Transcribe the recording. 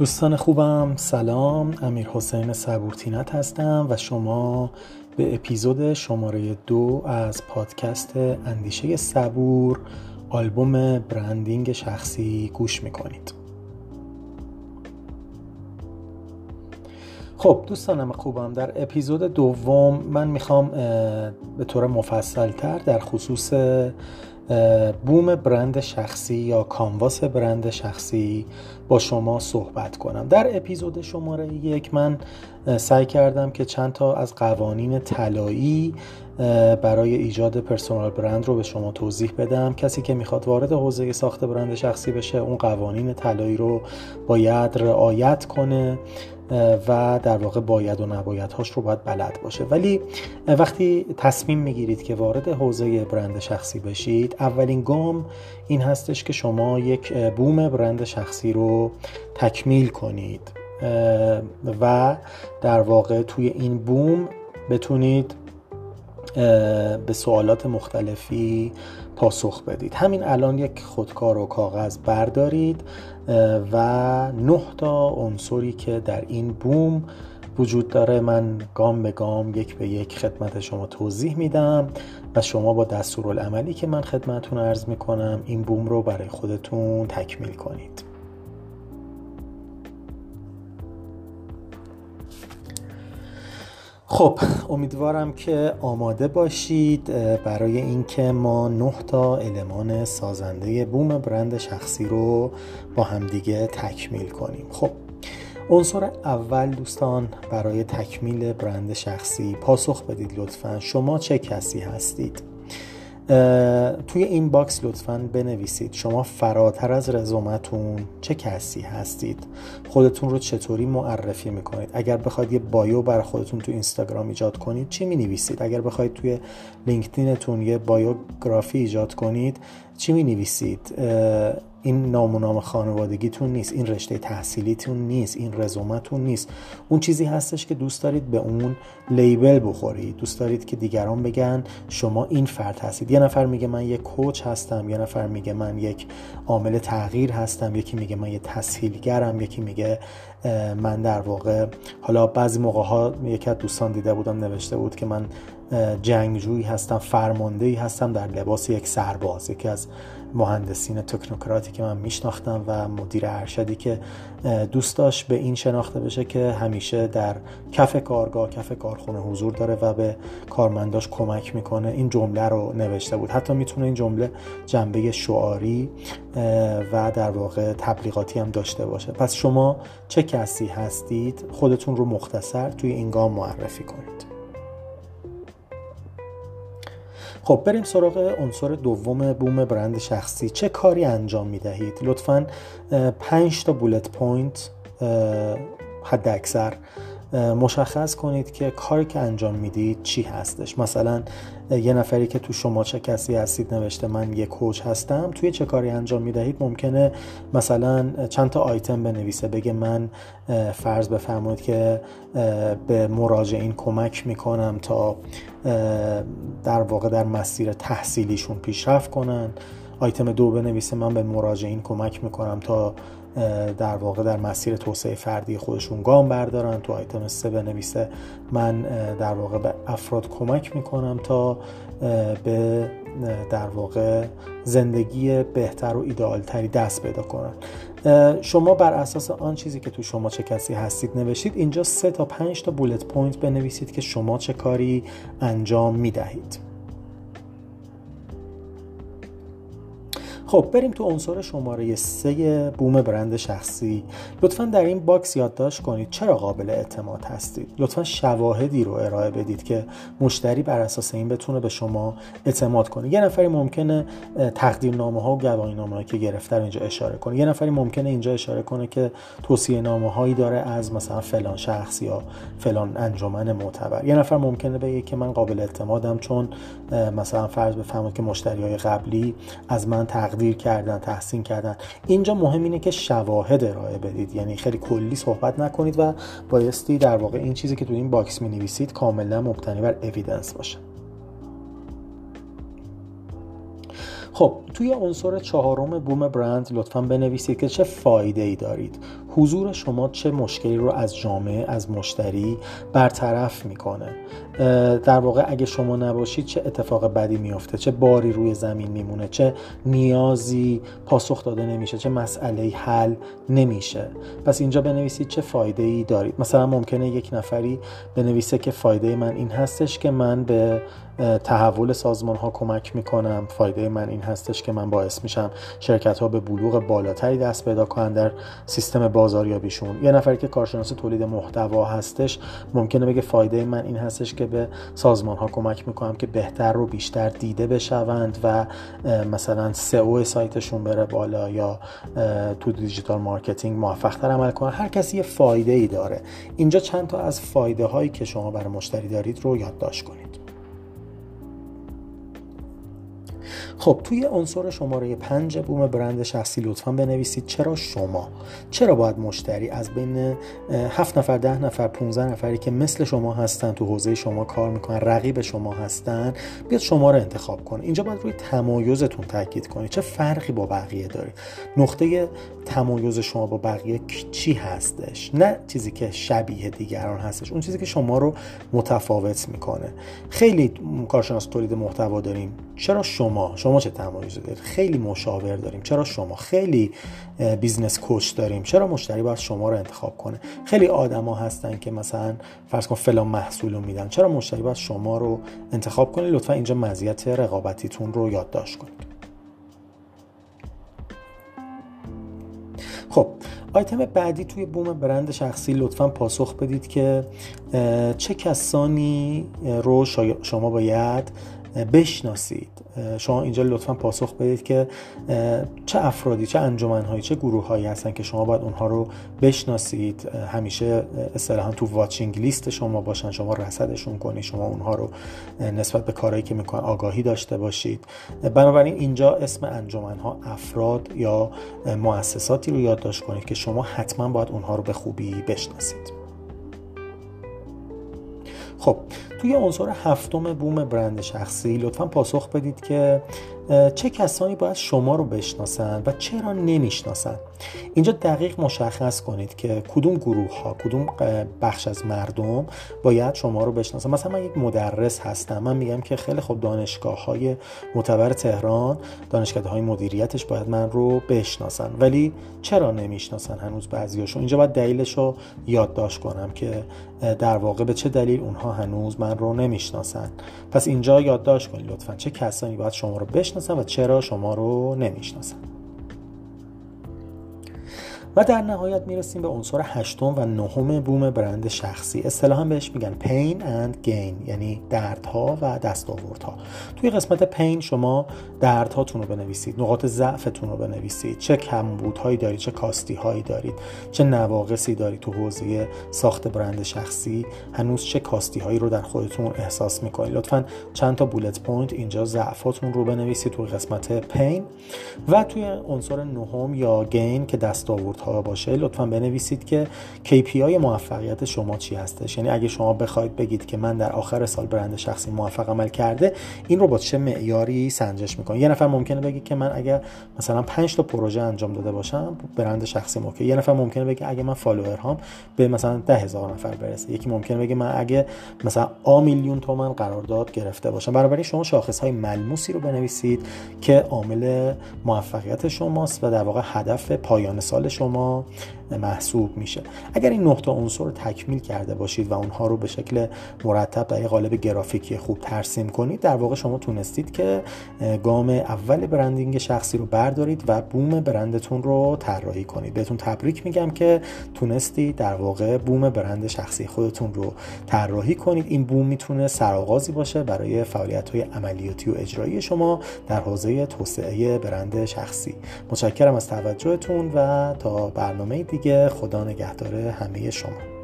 دوستان خوبم سلام. امیر حسین صبورتینت هستم و شما به اپیزود شماره دو از پادکست اندیشه صبور آلبوم برندینگ شخصی گوش می‌کنید. خب دوستانم خوبم در اپیزود دوم من می‌خوام به طور مفصل تر در خصوص بوم برند شخصی یا کانواس برند شخصی با شما صحبت کنم. در اپیزود شماره یک من سعی کردم که چند تا از قوانین طلایی برای ایجاد پرسونال برند رو به شما توضیح بدم. کسی که می‌خواد وارد حوزه ساخت برند شخصی بشه اون قوانین طلایی رو باید رعایت کنه. و در واقع باید و نباید هاش رو باید بلد باشه. ولی وقتی تصمیم می‌گیرید که وارد حوزه برند شخصی بشید اولین گام این هستش که شما یک بوم برند شخصی رو تکمیل کنید. و در واقع توی این بوم بتونید به سوالات مختلفی پاسخ بدید. همین الان یک خودکار و کاغذ بردارید و نه تا عنصری که در این بوم وجود داره. من گام به گام یک به یک خدمت شما توضیح میدم و شما با دستورالعملی که من خدمتون ارز می‌کنم این بوم رو برای خودتون تکمیل کنید. خب امیدوارم که آماده باشید برای اینکه ما نه تا المان سازنده بوم برند شخصی رو با همدیگه تکمیل کنیم. خب عنصر اول دوستان برای تکمیل برند شخصی پاسخ بدید لطفا. شما چه کسی هستید؟ توی این box لطفا بنویسید. شما فراتر از رزومتون چه کسی هستید؟ خودتون رو چطوری معرفی می‌کنید؟ اگر بخواید یه bio برای خودتون تو اینستاگرام ایجاد کنید چی می نویسید اگر بخواید توی لینکدینتون یه biography ایجاد کنید چی می نویسید این نام و نام خانوادگیتون نیست این رشته تحصیلیتون نیست این رزومتون نیست. اون چیزی هستش که دوست دارید به اون لیبل بخورید. دوست دارید که دیگران بگن شما این فرد هستید. یه نفر میگه من یک کوچ هستم یه نفر میگه من یک عامل تغییر هستم یکی میگه من یه تسهیلگرم یکی میگه من در واقع حالا بعضی موقع ها یکی از دوستان دیده بودم نوشته بود که من جنگجویی هستم فرمانده هستم در لباس یک سرباز یکی از مهندسین تکنوکراتی که من میشناختم و مدیر ارشدی که دوست داشت به این شناخته بشه که همیشه در کف کارگاه کف کارخونه حضور داره و به کارمنداش کمک می‌کنه. این جمله رو نوشته بود. حتی می‌تونه این جمله جنبه شعاری و در واقع تبلیغاتی هم داشته باشه. پس شما چه کسی هستید خودتون رو مختصر توی این گام معرفی کنید. خب بریم سراغ عنصر دوم بوم برند شخصی. چه کاری انجام می دهید لطفا پنج تا bullet point حد اکثر مشخص کنید که کاری که انجام می‌دید چی هستش. مثلا یه نفری که تو شما چه کسی هستید نوشته من یه coach هستم توی چه کاری انجام می‌دهید؟ ممکنه مثلا چند تا آیتم بنویسه بگه من فرض بفرمایید که به مراجعین کمک می‌کنم تا در واقع در مسیر تحصیلیشون پیشرفت کنن. آیتم دو بنویسه من به مراجعین کمک می‌کنم تا در واقع در مسیر توسعه فردی خودشون گام بردارن تو آیتم سه بنویسه من در واقع به افراد کمک می‌کنم تا به در واقع زندگی بهتر و ایدئالتری دست پیدا کنن. شما بر اساس آن چیزی که تو شما چه کسی هستید نوشتید اینجا سه تا پنج تا bullet point بنویسید که شما چه کاری انجام می‌دهید. خب بریم تو عنصر شماره سه بوم برند شخصی. لطفا در این box یادداشت کنید چرا قابل اعتماد هستید. لطفا شواهدی رو ارائه بدید که مشتری بر اساس این بتونه به شما اعتماد کنه. یه نفری ممکنه تقدیرنامه ها و گواهی نامه که گرفته رو اینجا اشاره کنه. یه نفری ممکنه اینجا اشاره کنه که توصیه نامه هایی داره از مثلا فلان شخص یا فلان انجمن معتبر. یه نفر ممکنه بگه که من قابل اعتمادم چون مثلا فرض بفرمایید که مشتری های قبلی از من تقدیر تقدیر کردن تحسین کردن. اینجا مهم اینه که شواهد ارائه بدید. یعنی خیلی کلی صحبت نکنید و بایستی در واقع این چیزی که تو این box می نویسید کاملا مبتنی بر evidence باشه. خب توی عنصر چهارم بوم برند لطفا بنویسید که چه فایده ای دارید. حضور شما چه مشکلی رو از جامعه از مشتری برطرف می‌کنه؟ در واقع اگه شما نباشید چه اتفاق بدی میافته؟ چه باری روی زمین میمونه؟ چه نیازی پاسخ داده نمیشه؟ چه مسئله حل نمیشه؟ پس اینجا بنویسید چه فایده ای دارید. مثلا ممکنه یک نفری بنویسه که فایده من این هستش که من به تحول سازمان ها کمک می‌کنم. فایده من این هستش که من باعث میشم شرکت ها به بلوغ بالاتری دست پیدا کنن. در سیستم بازاریابیشون. یه نفری که کارشناس تولید محتوا هستش ممکنه بگه فایده من این هستش که به سازمان ها کمک می‌کنم که بهتر و بیشتر دیده بشوند و مثلا SEO سایتشون بره بالا یا تو digital marketing موفق تر عمل کنن. هر کسی یه فایده ای داره. اینجا چند تا از فایده هایی که شما برای مشتری دارید رو یادداشت کنید. خب توی عنصر شماره پنج بوم برند شخصی لطفا بنویسید چرا شما چرا باید مشتری از بین هفت نفر ده نفر 15 نفری که مثل شما هستن تو حوزه شما کار می‌کنن رقیب شما هستن بیاد شما رو انتخاب کنه. اینجا باید روی تمایزتون تاکید کنید. چه فرقی با بقیه دارید نقطه تمایز شما با بقیه چی هستش؟ نه چیزی که شبیه دیگران هستش اون چیزی که شما رو متفاوت می‌کنه. خیلی کارشناس تولید محتوا داریم. چرا شما شما چه تمایزی دارید؟ خیلی مشاور داریم. چرا شما؟ خیلی business coach داریم. چرا مشتری باید شما رو انتخاب کنه؟ خیلی آدما هستن که مثلا فرض کن فلان محصول رو میدن. چرا مشتری باید شما رو انتخاب کنه؟ لطفا اینجا مزیت رقابتیتون رو یادداشت کنید. خب آیتم بعدی توی بوم برند شخصی لطفا پاسخ بدید که چه کسانی رو شما باید بشناسید. شما اینجا لطفا پاسخ بدید که چه افرادی چه انجمنهایی چه گروه هایی هستن که شما باید اونها رو بشناسید. همیشه اصطلاحا تو واچینگ لیست شما باشن شما رصدشون کنید شما اونها رو نسبت به کارهایی که می‌کنن آگاهی داشته باشید. بنابراین اینجا اسم انجمنها افراد یا مؤسساتی رو یادداشت کنید که شما حتما باید اونها رو به خوبی بشناسید. خب توی عنصر هفتم بوم برند شخصی لطفا پاسخ بدید که چه کسانی باید شما رو بشناسند و چرا نمی‌شناسند اینجا دقیق مشخص کنید که کدوم گروه ها کدوم بخش از مردم باید شما رو بشناسن. مثلا من یک مدرس هستم. من میگم که خیلی خوب دانشگاه های معتبر تهران دانشگاه های مدیریتش باید من رو بشناسن. ولی چرا نمی‌شناسن هنوز بعضیاشون اینجا باید دلیلش رو یادداشت کنم که در واقع به چه دلیل اونها هنوز من رو نمی‌شناسن. پس اینجا یادداشت کنید لطفا. چه کسانی باید شما رو بشناسن و چرا شما رو نمی‌شناسن و در نهایت می‌رسیم به عنصر هشتم و نهم بوم برند شخصی. اصطلاحا بهش میگن پین اند گین یعنی دردها و دستاوردها. توی قسمت pain شما دردهاتون رو بنویسید نقاط ضعفتون رو بنویسید. چه کمبودهایی دارید چه کاستی هایی دارید چه نواقصی دارید تو حوزه ساخت برند شخصی. هنوز چه کاستی هایی رو در خودتون احساس می‌کنید؟ لطفا چند تا bullet point اینجا ضعفاتون رو بنویسید توی قسمت pain و توی عنصر نهم یا gain که دستاورد ها باشه لطفا بنویسید که KPI موفقیت شما چی هستش. یعنی اگه شما بخواید بگید که من در آخر سال برند شخصی موفق عمل کرده این رو با چه معیاری سنجش می‌کنه یه نفر ممکنه بگه که من اگر مثلا 5 تا پروژه انجام داده باشم برند شخصی okay یه نفر ممکنه بگه اگه من follower هام به مثلا ده هزار نفر برسه. یکی ممکنه بگه من اگه مثلا آ میلیون تومن قرارداد گرفته باشم. بنابراین شما شاخص های ملموسی رو بنویسید که عامل موفقیت شماست و در واقع هدف پایان سال شما شما محسوب میشه. اگر این نقطه عنصر رو تکمیل کرده باشید و اونها رو به شکل مرتب در قالب گرافیکی خوب ترسیم کنید در واقع شما تونستید که گام اول برندینگ شخصی رو بردارید و بوم برندتون رو طراحی کنید. بهتون تبریک میگم که تونستید در واقع بوم برند شخصی خودتون رو طراحی کنید. این بوم می‌تونه سرآغازی باشه برای فعالیت های عملیاتی و اجرایی شما در حوزه توسعه برند شخصی. متشکرم از توجهتون و برنامه دیگه. خدا نگهدار همه شما.